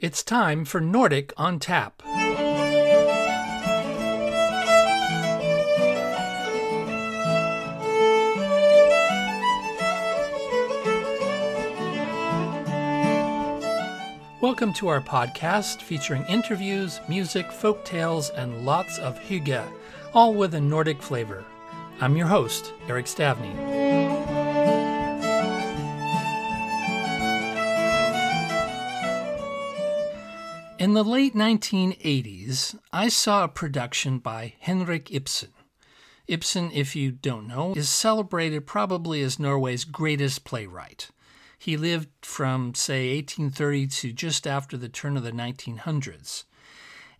It's time for Nordic on Tap. Welcome to our podcast featuring interviews, music, folk tales, and lots of hygge, all with a Nordic flavor. I'm your host, Eric Stavney. In the late 1980s, I saw a production by Henrik Ibsen. Ibsen, if you don't know, is celebrated probably as Norway's greatest playwright. He lived from, say, 1830 to just after the turn of the 1900s.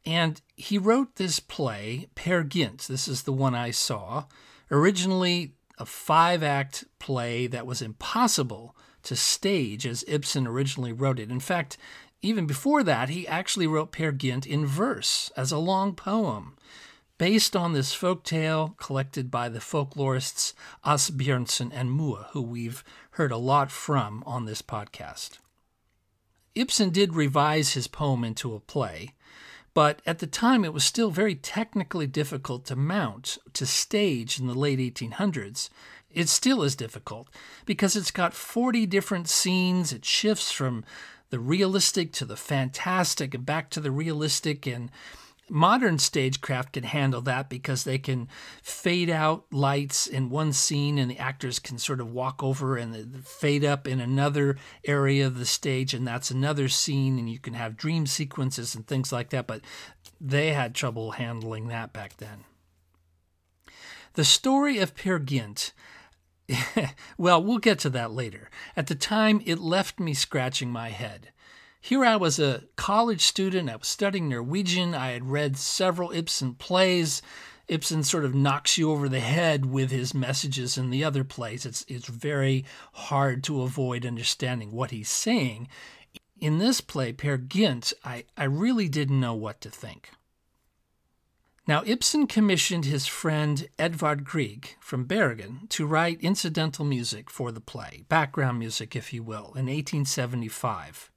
And he wrote this play, Peer Gynt. This is the one I saw. Originally a five act play that was impossible to stage as Ibsen originally wrote it. In fact, even before that, he actually wrote Peer Gynt in verse as a long poem based on this folk tale collected by the folklorists Asbjørnsen and Moe, who we've heard a lot from on this podcast. Ibsen did revise his poem into a play, but at the time it was still very technically difficult to mount, to stage in the late 1800s. It still is difficult because it's got 40 different scenes, it shifts from the realistic to the fantastic and back to the realistic and modern stagecraft can handle that because they can fade out lights in one scene and the actors can sort of walk over and fade up in another area of the stage and that's another scene and you can have dream sequences and things like that but they had trouble handling that back then. The story of Peer Gynt well, we'll get to that later. At the time, it left me scratching my head. Here I was a college student, I was studying Norwegian, I had read several Ibsen plays. Ibsen sort of knocks you over the head with his messages in the other plays. It's, it's very hard to avoid understanding what he's saying. In this play, Peer Gynt, I, I really didn't know what to think. Now, Ibsen commissioned his friend Edvard Grieg from Bergen to write incidental music for the play, background music, if you will, in 1875.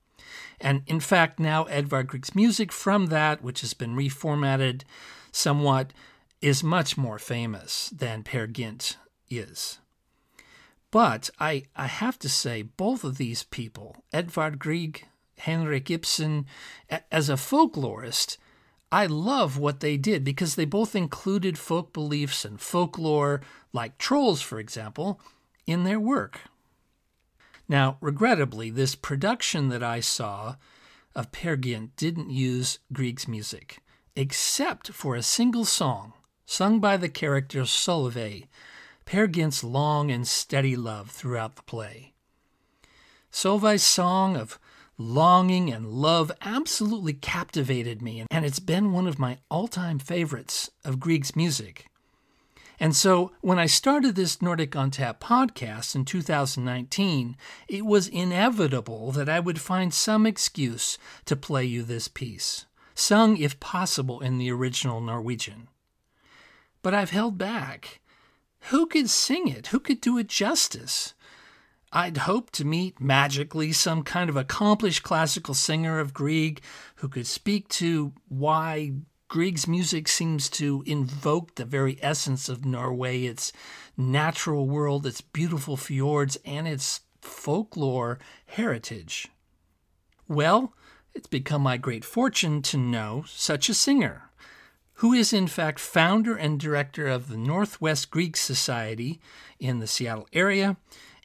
And in fact, now Edvard Grieg's music from that, which has been reformatted somewhat, is much more famous than Peer Gynt is. But I, I have to say, both of these people, Edvard Grieg, Henrik Ibsen, as a folklorist, I love what they did because they both included folk beliefs and folklore, like trolls, for example, in their work. Now, regrettably, this production that I saw of Peer Gynt didn't use Grieg's music, except for a single song sung by the character Solveig, Peer Gynt's long and steady love throughout the play. Solveig's song of longing and love absolutely captivated me, and it's been one of my all time favorites of Grieg's music. And so when I started this Nordic on Tap podcast in 2019, it was inevitable that I would find some excuse to play you this piece, sung if possible in the original Norwegian. But I've held back. Who could sing it? Who could do it justice? I'd hoped to meet magically some kind of accomplished classical singer of Grieg who could speak to why Grieg's music seems to invoke the very essence of Norway, its natural world, its beautiful fjords, and its folklore heritage. Well, it's become my great fortune to know such a singer, who is in fact founder and director of the Northwest Grieg Society in the Seattle area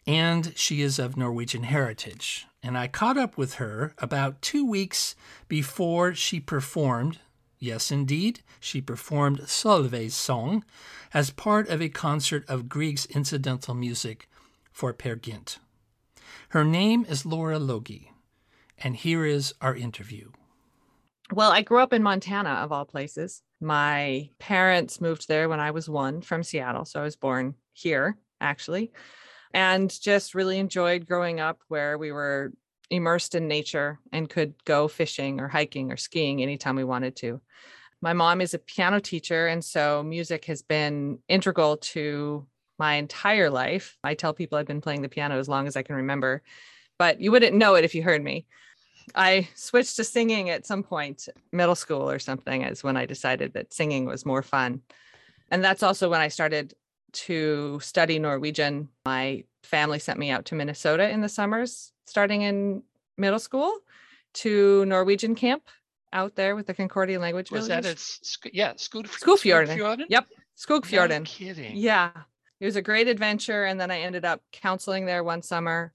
and she is of Norwegian heritage. And I caught up with her about two weeks before she performed, yes, indeed, she performed Solveig's song as part of a concert of Grieg's incidental music for Peer Gynt. Her name is Laura Logie, and here is our interview. Well, I grew up in Montana, of all places. My parents moved there when I was one from Seattle. So I was born here, actually and just really enjoyed growing up where we were immersed in nature and could go fishing or hiking or skiing anytime we wanted to. My mom is a piano teacher, and so music has been integral to my entire life. I tell people I've been playing the piano as long as I can remember, but you wouldn't know it if you heard me. I switched to singing at some point, middle school or something, is when I decided that singing was more fun. And that's also when I started to study Norwegian. My family sent me out to Minnesota in the summers, starting in middle school, to Norwegian camp out there with the Concordia language. Was village. that yeah, Skog Skogfjorden. Yep, Skogfjorden. No kidding. Yeah, it was a great adventure, and then I ended up counseling there one summer.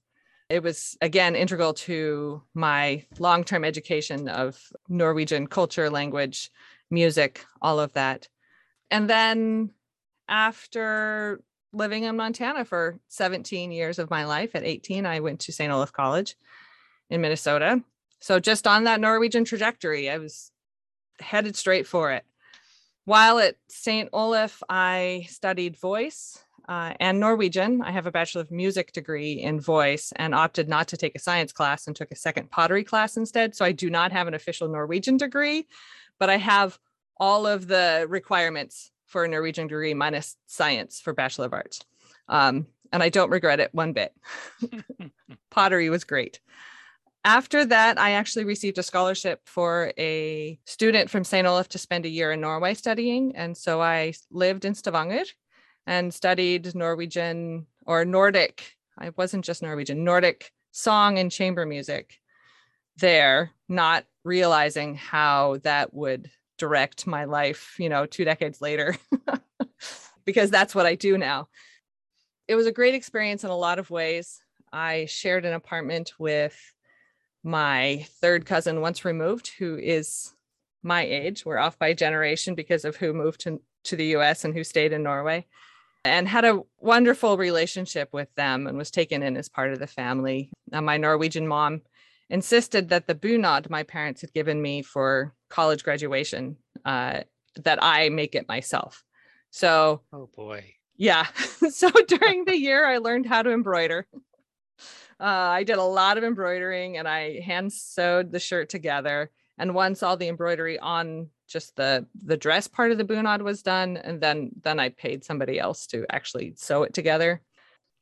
It was again integral to my long-term education of Norwegian culture, language, music, all of that. And then after living in Montana for 17 years of my life, at 18, I went to St. Olaf College in Minnesota. So just on that Norwegian trajectory, I was headed straight for it. While at St. Olaf, I studied voice uh, and Norwegian. I have a Bachelor of Music degree in voice and opted not to take a science class and took a second pottery class instead. So I do not have an official Norwegian degree, but I have all of the requirements for a Norwegian degree minus science for Bachelor of Arts. Um, and I don't regret it one bit. pottery was great. After that, I actually received a scholarship for a student from St. Olaf to spend a year in Norway studying. And so I lived in Stavanger and studied Norwegian or Nordic. I wasn't just Norwegian, Nordic song and chamber music there, not realizing how that would direct my life, you know, two decades later, because that's what I do now. It was a great experience in a lot of ways. I shared an apartment with my third cousin once removed, who is my age. We're off by generation because of who moved to, to the US and who stayed in Norway, and had a wonderful relationship with them and was taken in as part of the family. Now, my Norwegian mom insisted that the bunad my parents had given me for college graduation, uh, that I make it myself. So, oh boy. Yeah. so during the year, I learned how to embroider. Uh, I did a lot of embroidering and I hand sewed the shirt together. And once all the embroidery on just the the dress part of the bunad was done, and then then I paid somebody else to actually sew it together.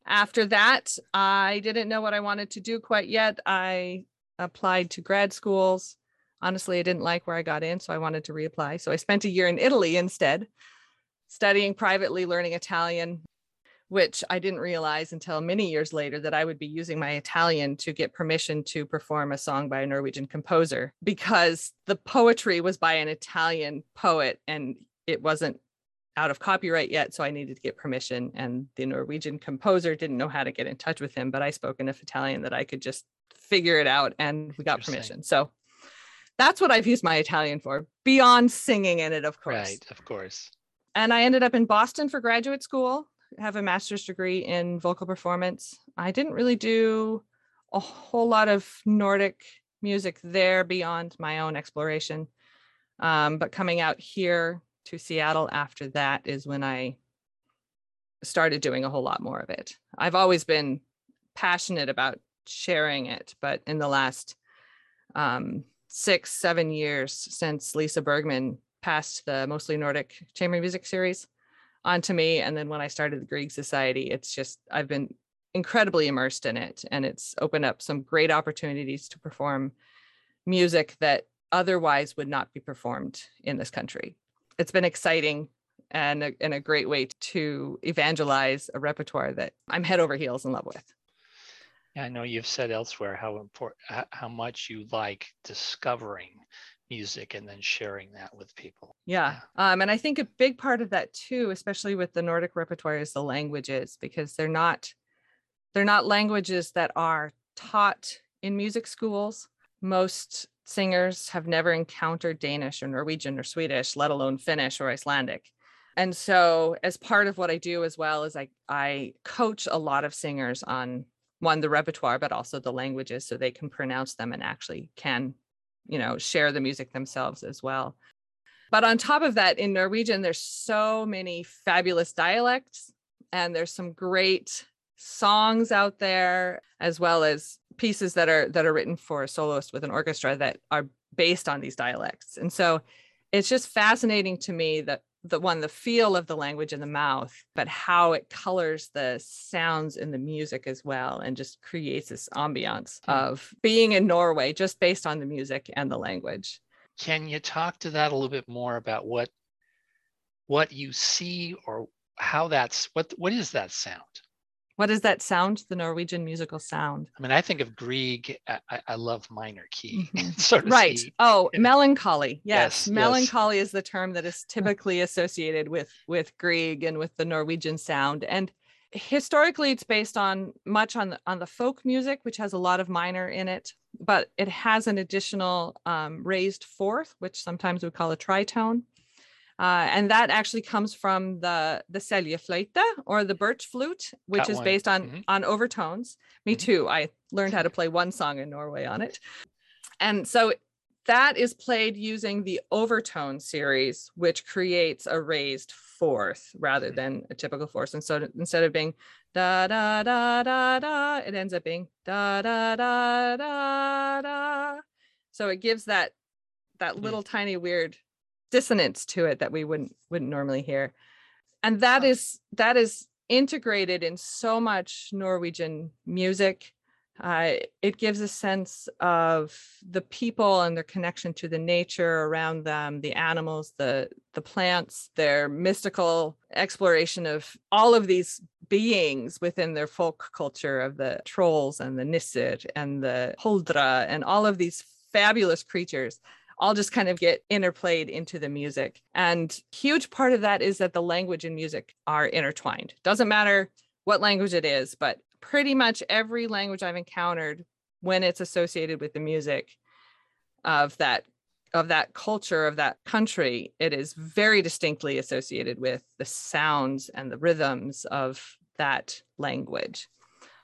After that, I didn't know what I wanted to do quite yet. I applied to grad schools. Honestly, I didn't like where I got in, so I wanted to reapply. So I spent a year in Italy instead, studying privately, learning Italian, which I didn't realize until many years later that I would be using my Italian to get permission to perform a song by a Norwegian composer because the poetry was by an Italian poet and it wasn't out of copyright yet. So I needed to get permission. And the Norwegian composer didn't know how to get in touch with him, but I spoke enough Italian that I could just figure it out and we got permission. So that's what I've used my Italian for beyond singing in it, of course. Right, of course. And I ended up in Boston for graduate school have a master's degree in vocal performance. I didn't really do a whole lot of Nordic music there beyond my own exploration. Um, but coming out here to Seattle after that is when I started doing a whole lot more of it. I've always been passionate about sharing it, but in the last um, six, seven years since Lisa Bergman passed the Mostly Nordic Chamber Music series, onto me. And then when I started the Grieg Society, it's just, I've been incredibly immersed in it. And it's opened up some great opportunities to perform music that otherwise would not be performed in this country. It's been exciting and a, and a great way to evangelize a repertoire that I'm head over heels in love with. Yeah, I know you've said elsewhere how important, how much you like discovering music and then sharing that with people. Yeah. yeah. Um, and I think a big part of that too, especially with the Nordic repertoire, is the languages because they're not they're not languages that are taught in music schools. Most singers have never encountered Danish or Norwegian or Swedish, let alone Finnish or Icelandic. And so as part of what I do as well is I I coach a lot of singers on one the repertoire but also the languages so they can pronounce them and actually can you know share the music themselves as well. But on top of that in norwegian there's so many fabulous dialects and there's some great songs out there as well as pieces that are that are written for a soloist with an orchestra that are based on these dialects. And so it's just fascinating to me that the one the feel of the language in the mouth but how it colors the sounds in the music as well and just creates this ambiance Hmm. of being in norway just based on the music and the language Can you talk to that a little bit more about what what you see or how that's what what is that sound? What is that sound the norwegian musical sound I mean, I think of Grieg. I, I- love minor key, Mhm. so right speak. oh Yeah. melancholy Yes, yes, yes. melancholy is the term that is typically associated with with grieg and with the norwegian sound and historically it's based on much on the on the folk music which has a lot of minor in it but it has an additional um, raised fourth which sometimes we call a tritone uh, and that actually comes from the the seljefløyte or the birch flute which Got is one. based on Mhm. on overtones me Mhm. too i learned how to play one song in norway on it and so that is played using the overtone series, which creates a raised fourth rather Mhm. than a typical fourth. And so instead of being da da da da da, it ends up being da da da da da. So it gives that that Hmm. little tiny weird dissonance to it that we wouldn't wouldn't normally hear. And that is that is integrated in so much Norwegian music. Uh, it gives a sense of the people and their connection to the nature around them the animals the the plants their mystical exploration of all of these beings within their folk culture of the trolls and the nisser and the huldra and all of these fabulous creatures all just kind of get interplayed into the music and huge part of that is that the language and music are intertwined doesn't matter what language it is but pretty much every language I've encountered when it's associated with the music of that of that culture of that country, it is very distinctly associated with the sounds and the rhythms of that language.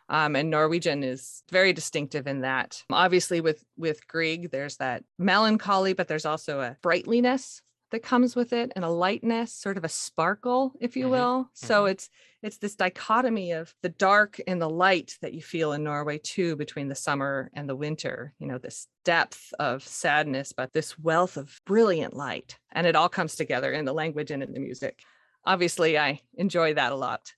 Um, and Norwegian is very distinctive in that. Obviously, with with Grieg, there's that melancholy, but there's also a brightliness that comes with it and a lightness, sort of a sparkle, if you Mhm, will. So it's it's this dichotomy of the dark and the light that you feel in Norway too between the summer and the winter. You know, this depth of sadness, but this wealth of brilliant light. And it all comes together in the language and in the music. Obviously, I enjoy that a lot.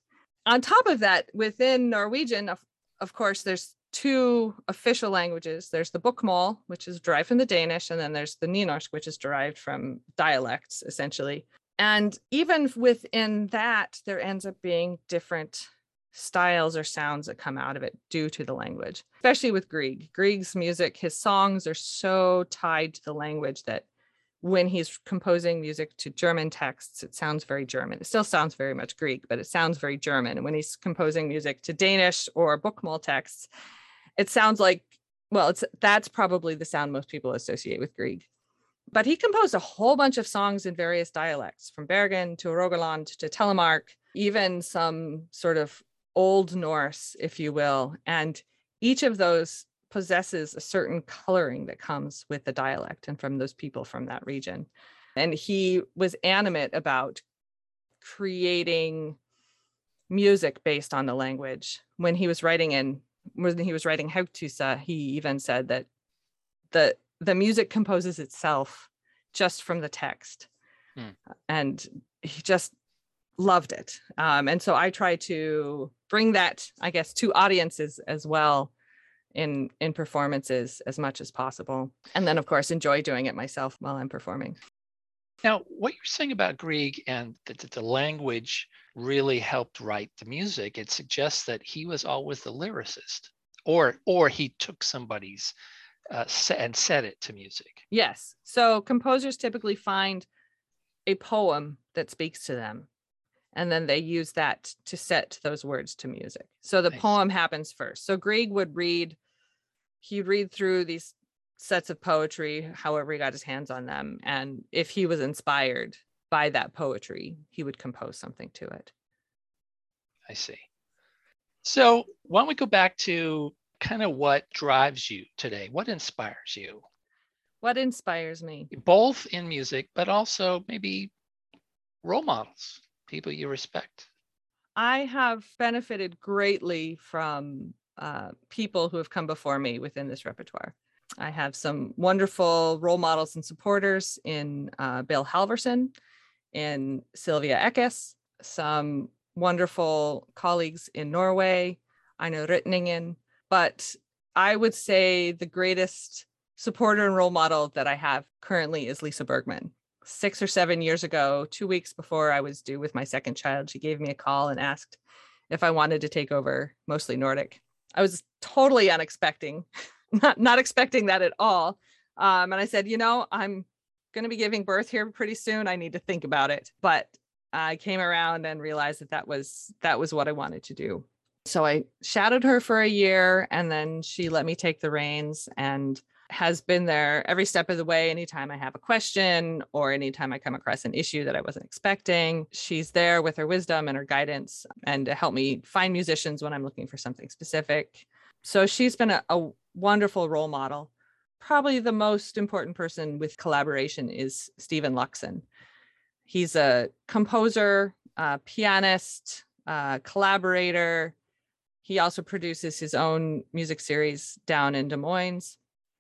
On top of that, within Norwegian, of, of course, there's two official languages. There's the Bokmål, which is derived from the Danish, and then there's the Nynorsk, which is derived from dialects, essentially. And even within that, there ends up being different styles or sounds that come out of it due to the language, especially with Grieg. Grieg's music, his songs are so tied to the language that when he's composing music to German texts, it sounds very German. It still sounds very much Grieg, but it sounds very German. When he's composing music to Danish or Bokmål texts, it sounds like, well, it's that's probably the sound most people associate with Grieg. But he composed a whole bunch of songs in various dialects, from Bergen to Rogaland to Telemark, even some sort of Old Norse, if you will. And each of those possesses a certain coloring that comes with the dialect and from those people from that region. And he was animate about creating music based on the language. When he was writing in when he was writing Haugtusa, he even said that the the music composes itself just from the text. Hmm. And he just loved it. Um, and so I try to bring that, I guess, to audiences as well in in performances as much as possible. And then of course enjoy doing it myself while I'm performing. Now, what you're saying about Grieg and that the language really helped write the music, it suggests that he was always the lyricist, or or he took somebody's uh, and set it to music. Yes. So composers typically find a poem that speaks to them and then they use that to set those words to music. So the see. poem happens first. So Grieg would read he'd read through these sets of poetry however he got his hands on them and if he was inspired by that poetry, he would compose something to it. I see. So why don't we go back to kind of what drives you today? What inspires you, What inspires me? both in music, but also maybe role models, people you respect? I have benefited greatly from uh, people who have come before me within this repertoire. I have some wonderful role models and supporters in uh, Bill Halverson. in Sylvia Eckes, some wonderful colleagues in Norway, I know Røtningen, but I would say the greatest supporter and role model that I have currently is Lisa Bergman. Six or seven years ago, two weeks before I was due with my second child, she gave me a call and asked if I wanted to take over mostly Nordic. I was totally unexpecting, not not expecting that at all. Um, and I said, you know, I'm going to be giving birth here pretty soon. I need to think about it. But I came around and realized that that was that was what I wanted to do. So I shadowed her for a year, and then she let me take the reins and has been there every step of the way. Anytime I have a question or anytime I come across an issue that I wasn't expecting, she's there with her wisdom and her guidance and to help me find musicians when I'm looking for something specific. So she's been a, a wonderful role model. Probably the most important person with collaboration is Stephen Luxon. He's a composer, pianist, collaborator. He also produces his own music series down in Des Moines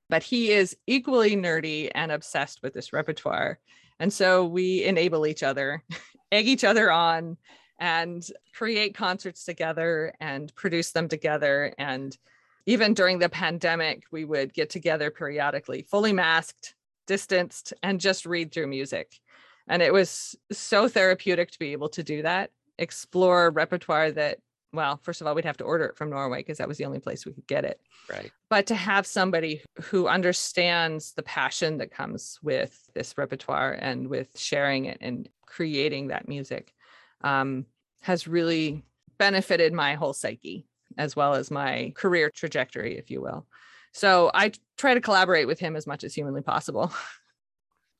but he is equally nerdy and obsessed with this repertoire. And so we enable each other, egg each other on, and create concerts together and produce them together. And even during the pandemic, we would get together periodically, fully masked, distanced, and just read through music. And it was so therapeutic to be able to do that, explore repertoire that well, first of all, we'd have to order it from Norway because that was the only place we could get it. Right. But to have somebody who understands the passion that comes with this repertoire and with sharing it and creating that music um, has really benefited my whole psyche as well as my career trajectory, if you will. So I try to collaborate with him as much as humanly possible.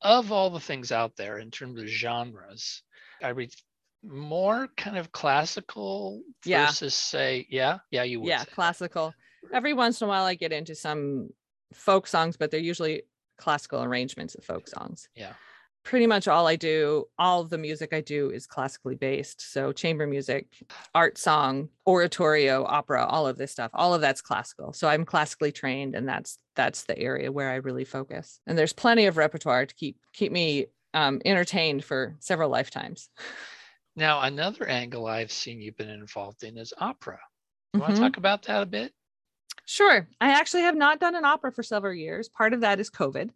Of all the things out there in terms of genres, I read more kind of classical Yeah. versus say, yeah, yeah, you would. yeah, that. classical. Every once in a while, I get into some folk songs, but they're usually classical arrangements of folk songs. Yeah. Pretty much all I do, all the music I do is classically based. So chamber music, art song, oratorio, opera, all of this stuff, all of that's classical. So I'm classically trained and that's that's the area where I really focus. And there's plenty of repertoire to keep keep me um, entertained for several lifetimes. Now, another angle I've seen you've been involved in is opera. You want Mhm. to talk about that a bit? Sure. I actually have not done an opera for several years. Part of that is COVID,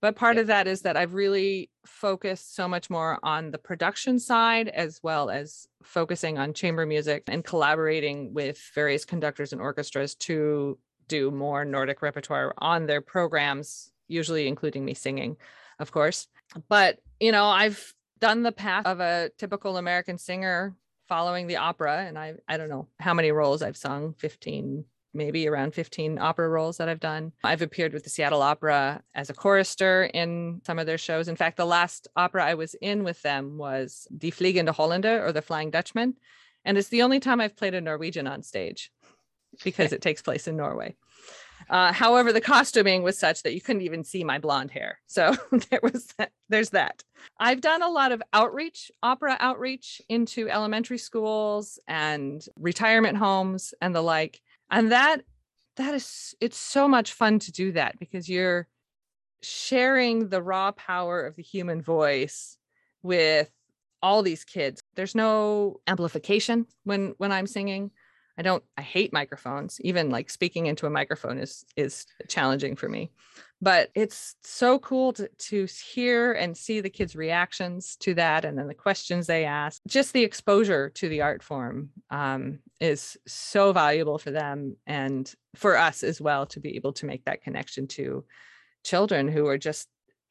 but part Yeah. of that is that I've really focused so much more on the production side as well as focusing on chamber music and collaborating with various conductors and orchestras to do more Nordic repertoire on their programs, usually including me singing, of course. But, you know, I've done the path of a typical American singer following the opera and I I don't know how many roles I've sung, 15 maybe around 15 opera roles that I've done. I've appeared with the Seattle Opera as a chorister in some of their shows. In fact, the last opera I was in with them was Die Fliegende Holländer or The Flying Dutchman. And it's the only time I've played a Norwegian on stage because it takes place in Norway. Uh, however, the costuming was such that you couldn't even see my blonde hair. So there was that, there's that. I've done a lot of outreach, opera outreach into elementary schools and retirement homes and the like and that that is it's so much fun to do that because you're sharing the raw power of the human voice with all these kids there's no amplification when when i'm singing i don't i hate microphones even like speaking into a microphone is is challenging for me. But it's so cool to, to hear and see the kids reactions to that and then the questions they ask. Just the exposure to the art form um, is so valuable for them and for us as well to be able to make that connection to children who are just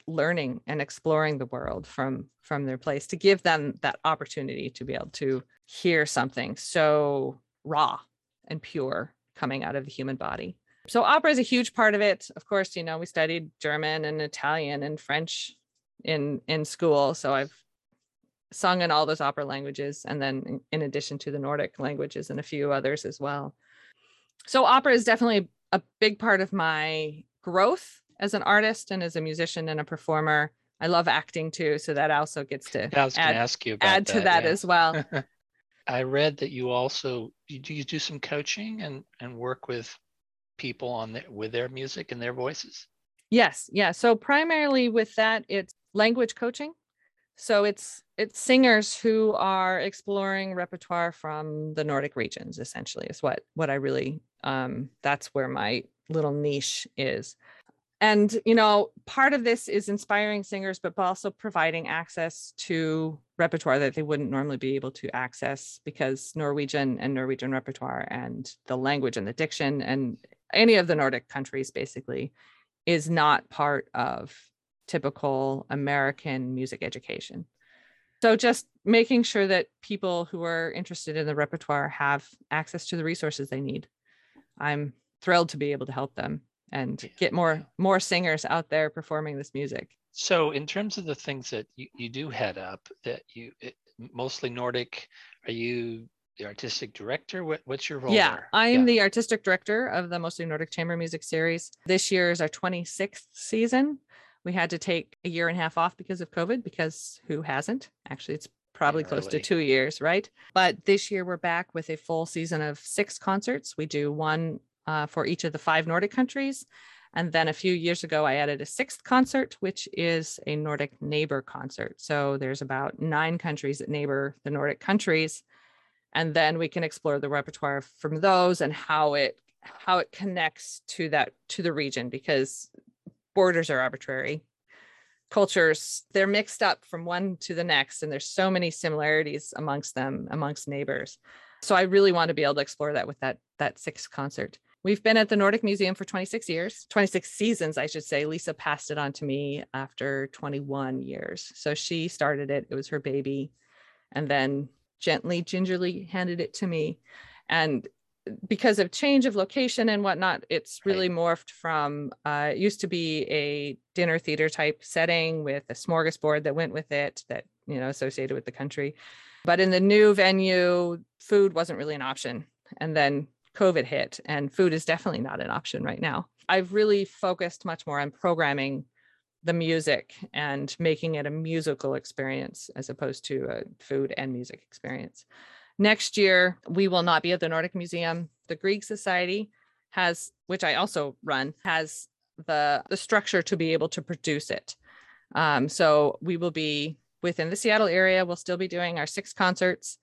learning and exploring the world from from their place to give them that opportunity to be able to hear something so raw and pure coming out of the human body. So opera is a huge part of it. Of course you know we studied german and italian and french in in school. So i've sung in all those opera languages and then in, addition to the nordic languages and a few others as well. So opera is definitely a big part of my growth as an artist and as a musician and a performer. I love acting too so that also gets to Yeah, add, to ask you add to that yeah. as well I read that you also you do you do some coaching and and work with people on the, with their music and their voices. Yes, yeah. So primarily with that, it's language coaching. So it's it's singers who are exploring repertoire from the Nordic regions. Essentially, is what what I really um, that's where my little niche is. And you know, part of this is inspiring singers, but also providing access to repertoire that they wouldn't normally be able to access because Norwegian and Norwegian repertoire and the language and the diction and any of the Nordic countries basically is not part of typical American music education. So just making sure that people who are interested in the repertoire have access to the resources they need. I'm thrilled to be able to help them and get more more singers out there performing this music. So in terms of the things that you, you do head up that you it, mostly Nordic, are you the artistic director? What, what's your role? Yeah, there? I'm yeah. the artistic director of the Mostly Nordic Chamber Music Series. This year is our 26th season. We had to take a year and a half off because of COVID, because who hasn't? Actually, it's probably yeah, close to two years, right? But this year we're back with a full season of six concerts. We do one uh, for each of the five Nordic countries. And then a few years ago, I added a sixth concert, which is a Nordic neighbor concert. So there's about nine countries that neighbor the Nordic countries and then we can explore the repertoire from those and how it how it connects to that to the region because borders are arbitrary cultures they're mixed up from one to the next and there's so many similarities amongst them amongst neighbors so i really want to be able to explore that with that that sixth concert we've been at the nordic museum for 26 years 26 seasons i should say lisa passed it on to me after 21 years so she started it it was her baby and then gently, gingerly handed it to me. And because of change of location and whatnot, it's really right. morphed from uh, it used to be a dinner theater type setting with a smorgasbord that went with it that you know associated with the country. But in the new venue, food wasn't really an option. And then COVID hit, and food is definitely not an option right now. I've really focused much more on programming the music and making it a musical experience as opposed to a food and music experience. Next year, we will not be at the Nordic Museum. The Grieg Society has, which I also run, has the the structure to be able to produce it. Um, so we will be within the Seattle area. We'll still be doing our six concerts,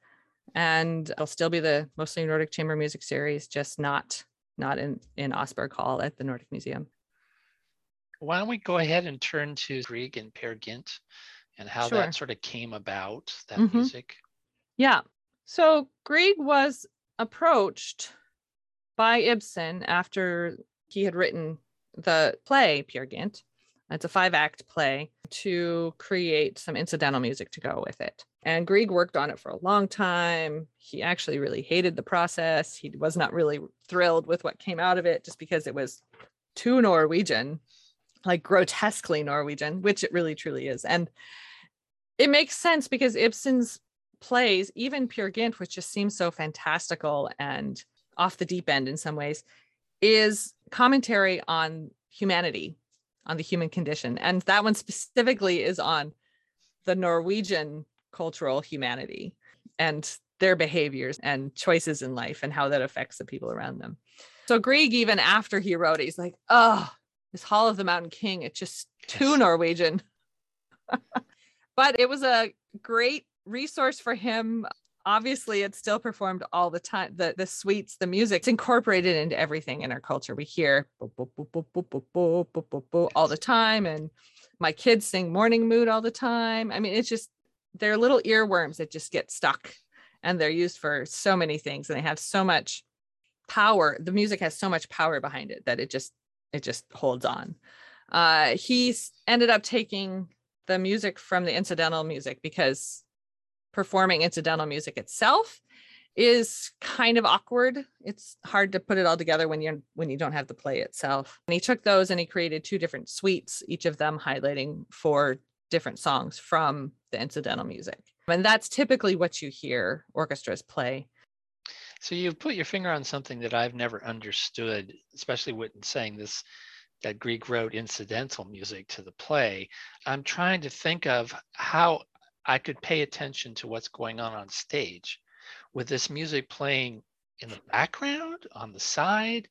and it'll still be the mostly Nordic Chamber Music Series, just not not in in Osberg Hall at the Nordic Museum why don't we go ahead and turn to Grieg and Peer Gynt and how sure. that sort of came about, that mm-hmm. music? Yeah. So Grieg was approached by Ibsen after he had written the play Peer Gynt. It's a five act play to create some incidental music to go with it. And Grieg worked on it for a long time. He actually really hated the process. He was not really thrilled with what came out of it just because it was too Norwegian like grotesquely Norwegian, which it really truly is. And it makes sense because Ibsen's plays, even Peer Gynt, which just seems so fantastical and off the deep end in some ways, is commentary on humanity, on the human condition. And that one specifically is on the Norwegian cultural humanity and their behaviors and choices in life and how that affects the people around them. So Grieg, even after he wrote it, he's like, oh, this Hall of the Mountain King. It's just too yes. Norwegian. but it was a great resource for him. Obviously, it's still performed all the time. The the suites, the music, it's incorporated into everything in our culture. We hear all the time, and my kids sing Morning Mood all the time. I mean, it's just they're little earworms that just get stuck, and they're used for so many things, and they have so much power. The music has so much power behind it that it just it just holds on. Uh, he's ended up taking the music from the incidental music because performing incidental music itself is kind of awkward. It's hard to put it all together when you're when you don't have the play itself. And he took those and he created two different suites, each of them highlighting four different songs from the incidental music. And that's typically what you hear orchestras play. So you've put your finger on something that I've never understood, especially when saying this that Grieg wrote incidental music to the play. I'm trying to think of how I could pay attention to what's going on on stage with this music playing in the background, on the side.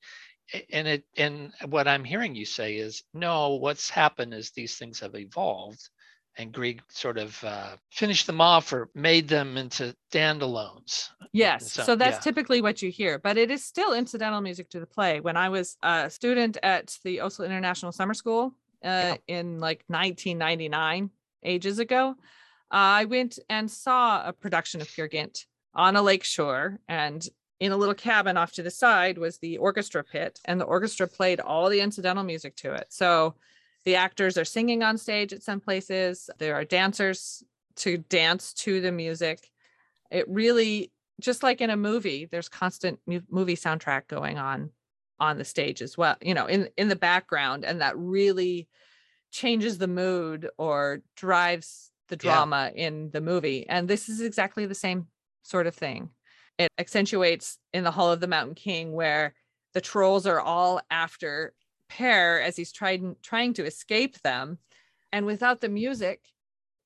And it and what I'm hearing you say is no, what's happened is these things have evolved and Grieg sort of uh, finished them off or made them into standalones. Yes. So- So, that's yeah. typically what you hear, but it is still incidental music to the play. When I was a student at the Oslo International Summer School uh, in like 1999, ages ago, I went and saw a production of Peer Gynt on a lake shore. And in a little cabin off to the side was the orchestra pit, and the orchestra played all the incidental music to it. So the actors are singing on stage at some places, there are dancers to dance to the music. It really just like in a movie there's constant mu- movie soundtrack going on on the stage as well you know in in the background and that really changes the mood or drives the Yeah. drama in the movie and this is exactly the same sort of thing it accentuates in the hall of the mountain king where the trolls are all after Peer as he's trying trying to escape them and without the music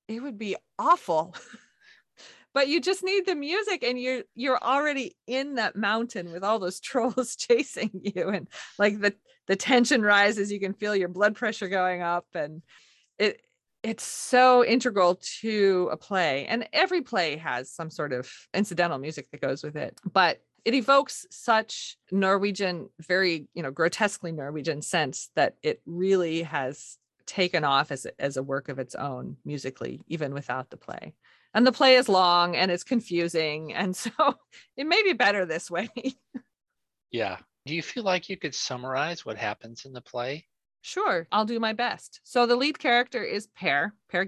it would be awful but you just need the music and you're you're already in that mountain with all those trolls chasing you and like the the tension rises you can feel your blood pressure going up and it it's so integral to a play and every play has some sort of incidental music that goes with it but it evokes such norwegian very you know grotesquely norwegian sense that it really has taken off as as a work of its own musically even without the play and the play is long and it's confusing and so it may be better this way Yeah. Do you feel like you could summarize what happens in the play? Sure i'll do my best. So the lead character is per per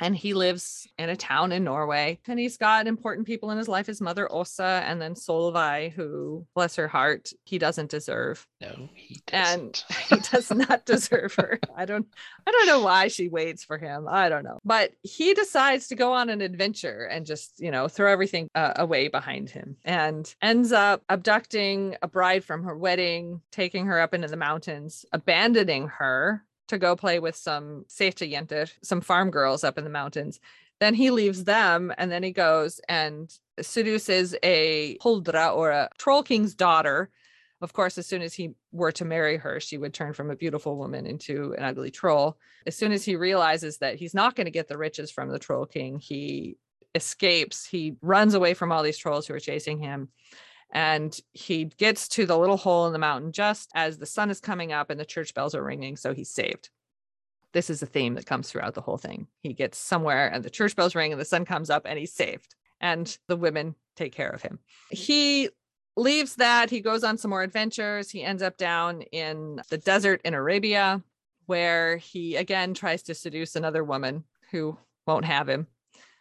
and he lives in a town in norway and he's got important people in his life his mother osa and then solveig who bless her heart he doesn't deserve No, he And doesn't. he does not deserve her. I don't I don't know why she waits for him. I don't know. But he decides to go on an adventure and just, you know, throw everything uh, away behind him and ends up abducting a bride from her wedding, taking her up into the mountains, abandoning her to go play with some seter jenter, some farm girls up in the mountains. Then he leaves them and then he goes and seduces a huldra or a troll king's daughter of course, as soon as he were to marry her, she would turn from a beautiful woman into an ugly troll. As soon as he realizes that he's not going to get the riches from the troll king, he escapes. He runs away from all these trolls who are chasing him. And he gets to the little hole in the mountain just as the sun is coming up and the church bells are ringing. So he's saved. This is a theme that comes throughout the whole thing. He gets somewhere and the church bells ring and the sun comes up and he's saved. And the women take care of him. He leaves that he goes on some more adventures he ends up down in the desert in arabia where he again tries to seduce another woman who won't have him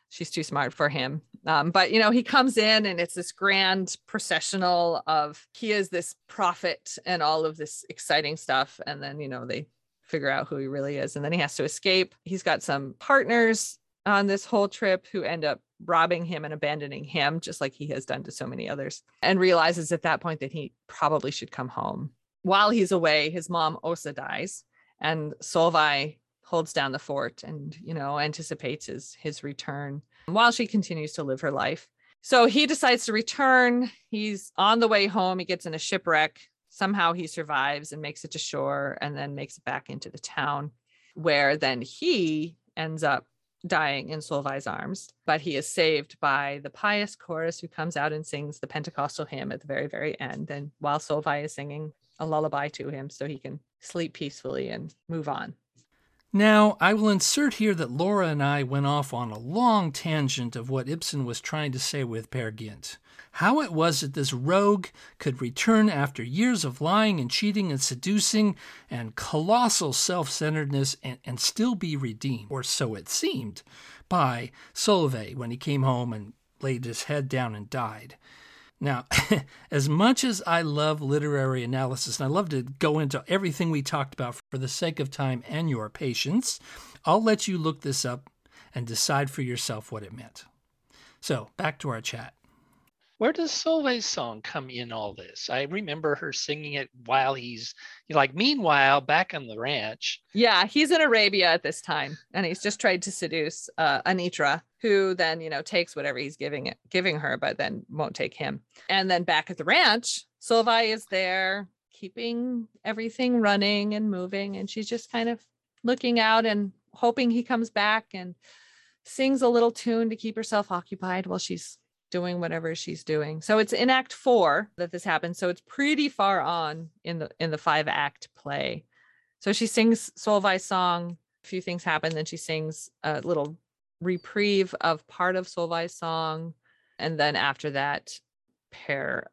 she's too smart for him um, but you know he comes in and it's this grand processional of he is this prophet and all of this exciting stuff. And then you know they figure out who he really is. And then he has to escape. He's got some partners on this whole trip who end up robbing him and abandoning him, just like he has done to so many others, and realizes at that point that he probably should come home. While he's away, his mom Osa dies, and Solveig holds down the fort and you know anticipates his his return while she continues to live her life. So he decides to return. He's on the way home. He gets in a shipwreck. Somehow he survives and makes it to shore and then makes it back into the town, where then he ends up dying in Solveig's arms, but he is saved by the pious chorus who comes out and sings the Pentecostal hymn at the very, very end. And while Solveig is singing a lullaby to him so he can sleep peacefully and move on. Now, I will insert here that Laura and I went off on a long tangent of what Ibsen was trying to say with Peer Gynt. How it was that this rogue could return after years of lying and cheating and seducing and colossal self centeredness and, and still be redeemed, or so it seemed, by Solveig when he came home and laid his head down and died. Now, as much as I love literary analysis, and I love to go into everything we talked about for the sake of time and your patience, I'll let you look this up and decide for yourself what it meant. So, back to our chat. Where does Solveig's song come in all this? I remember her singing it while he's like, meanwhile, back on the ranch. Yeah, he's in Arabia at this time, and he's just tried to seduce uh, Anitra, who then you know takes whatever he's giving it, giving her, but then won't take him. And then back at the ranch, Solveig is there, keeping everything running and moving, and she's just kind of looking out and hoping he comes back and sings a little tune to keep herself occupied while she's doing whatever she's doing. So it's in act 4 that this happens. So it's pretty far on in the in the five act play. So she sings Solveig's song, a few things happen then she sings a little reprieve of part of Solveig's song and then after that Per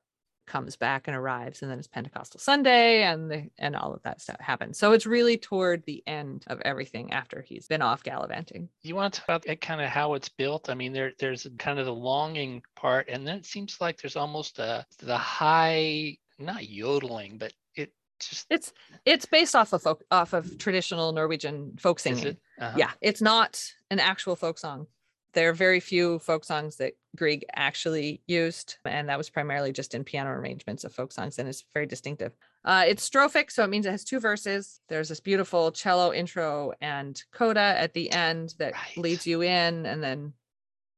comes back and arrives and then it's pentecostal sunday and the and all of that stuff happens so it's really toward the end of everything after he's been off gallivanting You want to talk about that kind of how it's built? I mean, there there's kind of the longing part, and then it seems like there's almost a the high, not yodeling, but it just it's it's based off of folk off of traditional norwegian folk singing it? Uh-huh. yeah it's not an actual folk song there are very few folk songs that Grieg actually used, and that was primarily just in piano arrangements of folk songs, and it's very distinctive. Uh, it's strophic, so it means it has two verses. There's this beautiful cello intro and coda at the end that Right. leads you in, and then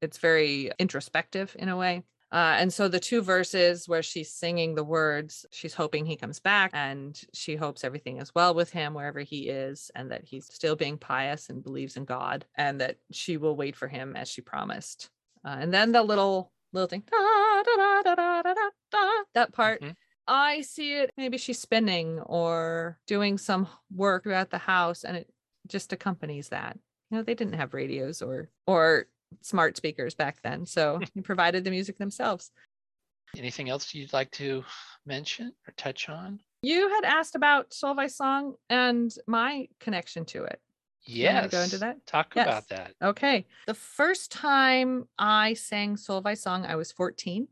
it's very introspective in a way. Uh, and so the two verses where she's singing the words, she's hoping he comes back and she hopes everything is well with him wherever he is and that he's still being pious and believes in God and that she will wait for him as she promised uh, and then the little little thing da, da, da, that part mm-hmm. i see it maybe she's spinning or doing some work at the house and it just accompanies that you know they didn't have radios or or smart speakers back then so they provided the music themselves anything else you'd like to mention or touch on you had asked about Solveig Song and my connection to it. Yes. go into that? Talk Yes. about that. Okay. The first time I sang Solveig's song, I was 14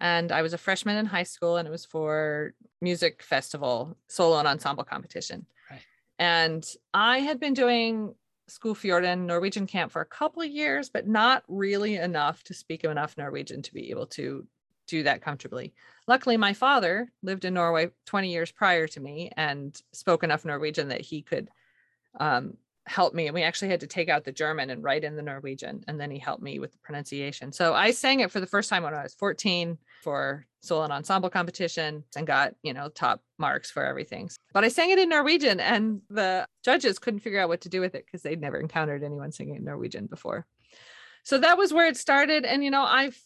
and I was a freshman in high school and it was for music festival solo and ensemble competition. Right. And I had been doing Skogfjorden Norwegian camp for a couple of years, but not really enough to speak enough Norwegian to be able to do that comfortably. Luckily, my father lived in Norway 20 years prior to me and spoke enough Norwegian that he could um, help me. And we actually had to take out the German and write in the Norwegian. And then he helped me with the pronunciation. So I sang it for the first time when I was 14 for solo and ensemble competition and got, you know, top marks for everything. But I sang it in Norwegian and the judges couldn't figure out what to do with it because they'd never encountered anyone singing in Norwegian before. So that was where it started. And, you know, I've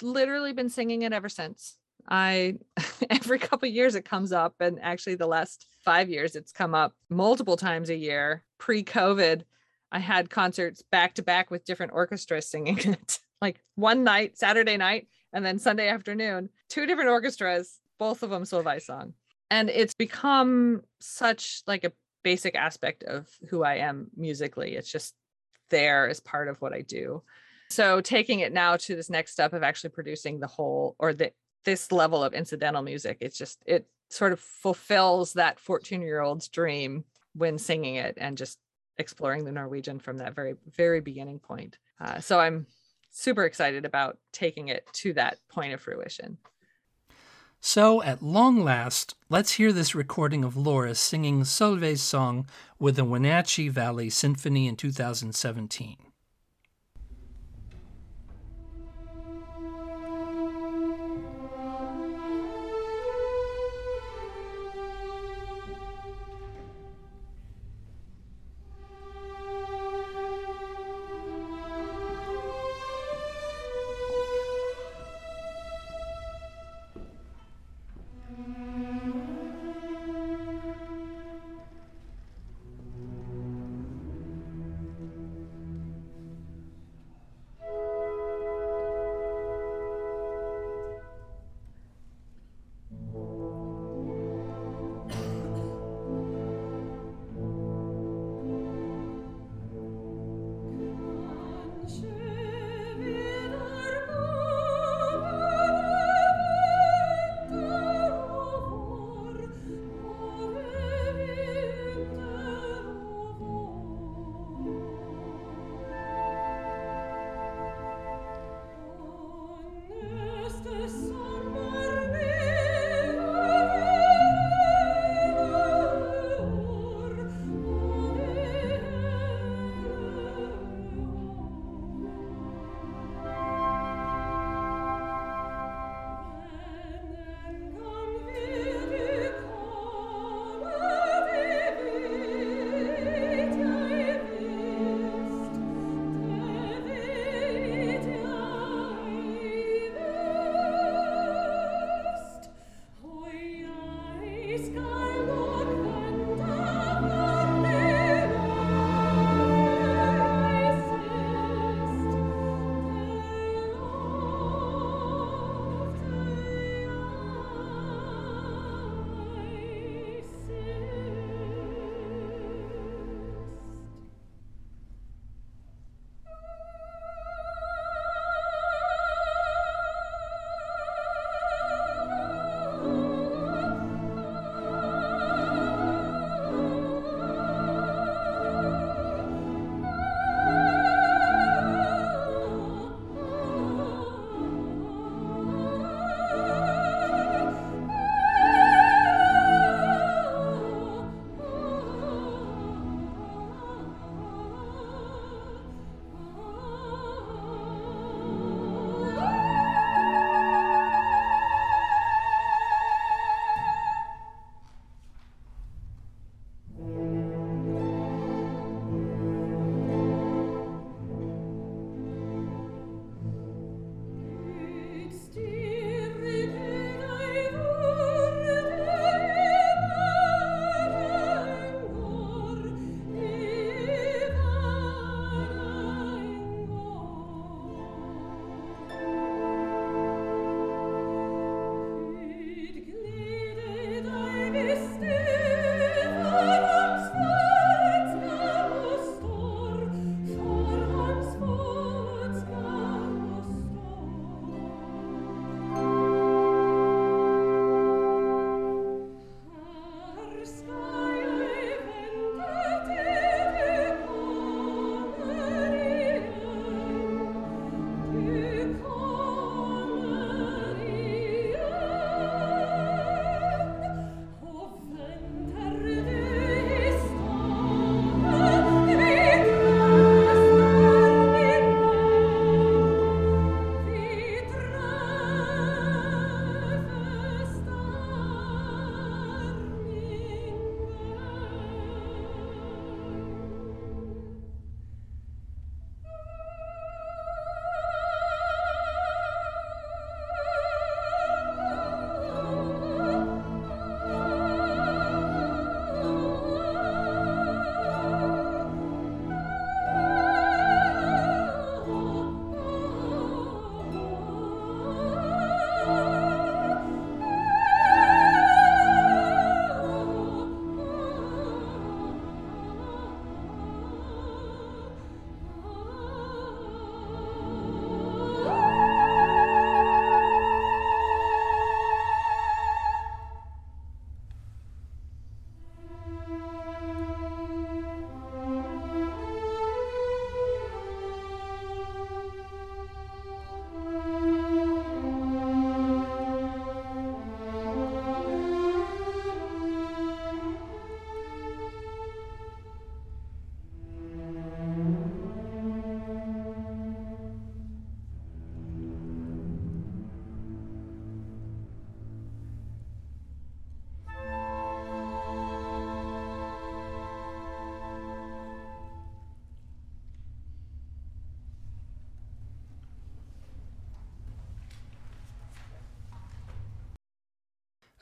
literally been singing it ever since. I every couple years it comes up, and actually the last five years it's come up multiple times a year. Pre-COVID, I had concerts back to back with different orchestras singing it. like one night, Saturday night, and then Sunday afternoon, two different orchestras, both of them Solveig song, and it's become such like a basic aspect of who I am musically. It's just there as part of what I do. So taking it now to this next step of actually producing the whole or the this level of incidental music, it's just it sort of fulfills that 14 year old's dream when singing it and just exploring the Norwegian from that very very beginning point. Uh, so I'm super excited about taking it to that point of fruition. So, at long last, let's hear this recording of Laura singing Solveig's song with the Wenatchee Valley Symphony in 2017.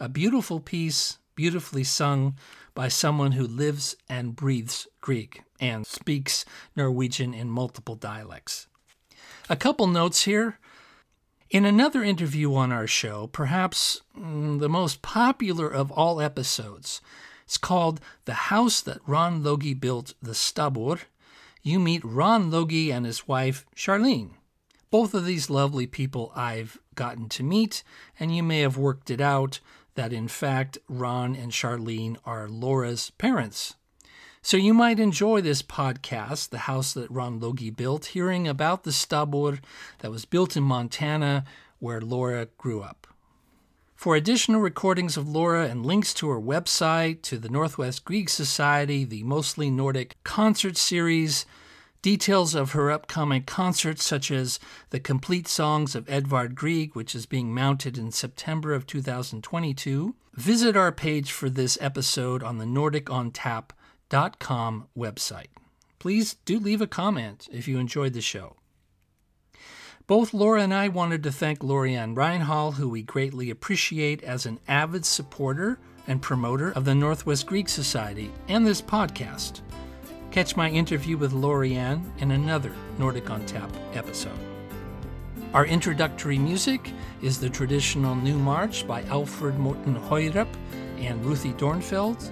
A beautiful piece, beautifully sung by someone who lives and breathes Grieg and speaks Norwegian in multiple dialects. A couple notes here. In another interview on our show, perhaps mm, the most popular of all episodes, it's called The House That Ron Loge Built, the Stabbur. You meet Ron Loge and his wife, Charlene. Both of these lovely people I've gotten to meet, and you may have worked it out that in fact Ron and Charlene are Laura's parents. So you might enjoy this podcast, The House That Ron Loge Built, hearing about the stabbur that was built in Montana where Laura grew up. For additional recordings of Laura and links to her website, to the Northwest Grieg Society, the Mostly Nordic concert series, details of her upcoming concerts, such as the complete songs of Edvard Grieg, which is being mounted in September of 2022, visit our page for this episode on the Nordic on Tap website. Please do leave a comment if you enjoyed the show. Both Laura and I wanted to thank Lorianne Reinhall, who we greatly appreciate as an avid supporter and promoter of the Northwest Grieg Society and this podcast. Catch my interview with Lorianne in another Nordic on Tap episode. Our introductory music is the traditional New March by Alfred Morten Høyrup and Ruthie Dornfeld,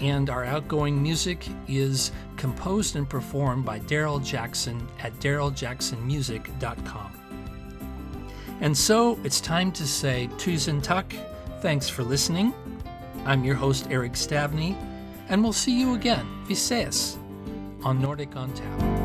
and our outgoing music is composed and performed by Daryl Jackson at daryljacksonmusic.com. And so it's time to say tusen tak, thanks for listening. I'm your host, Eric Stavney, and we'll see you again, vi on Nordic on Tap.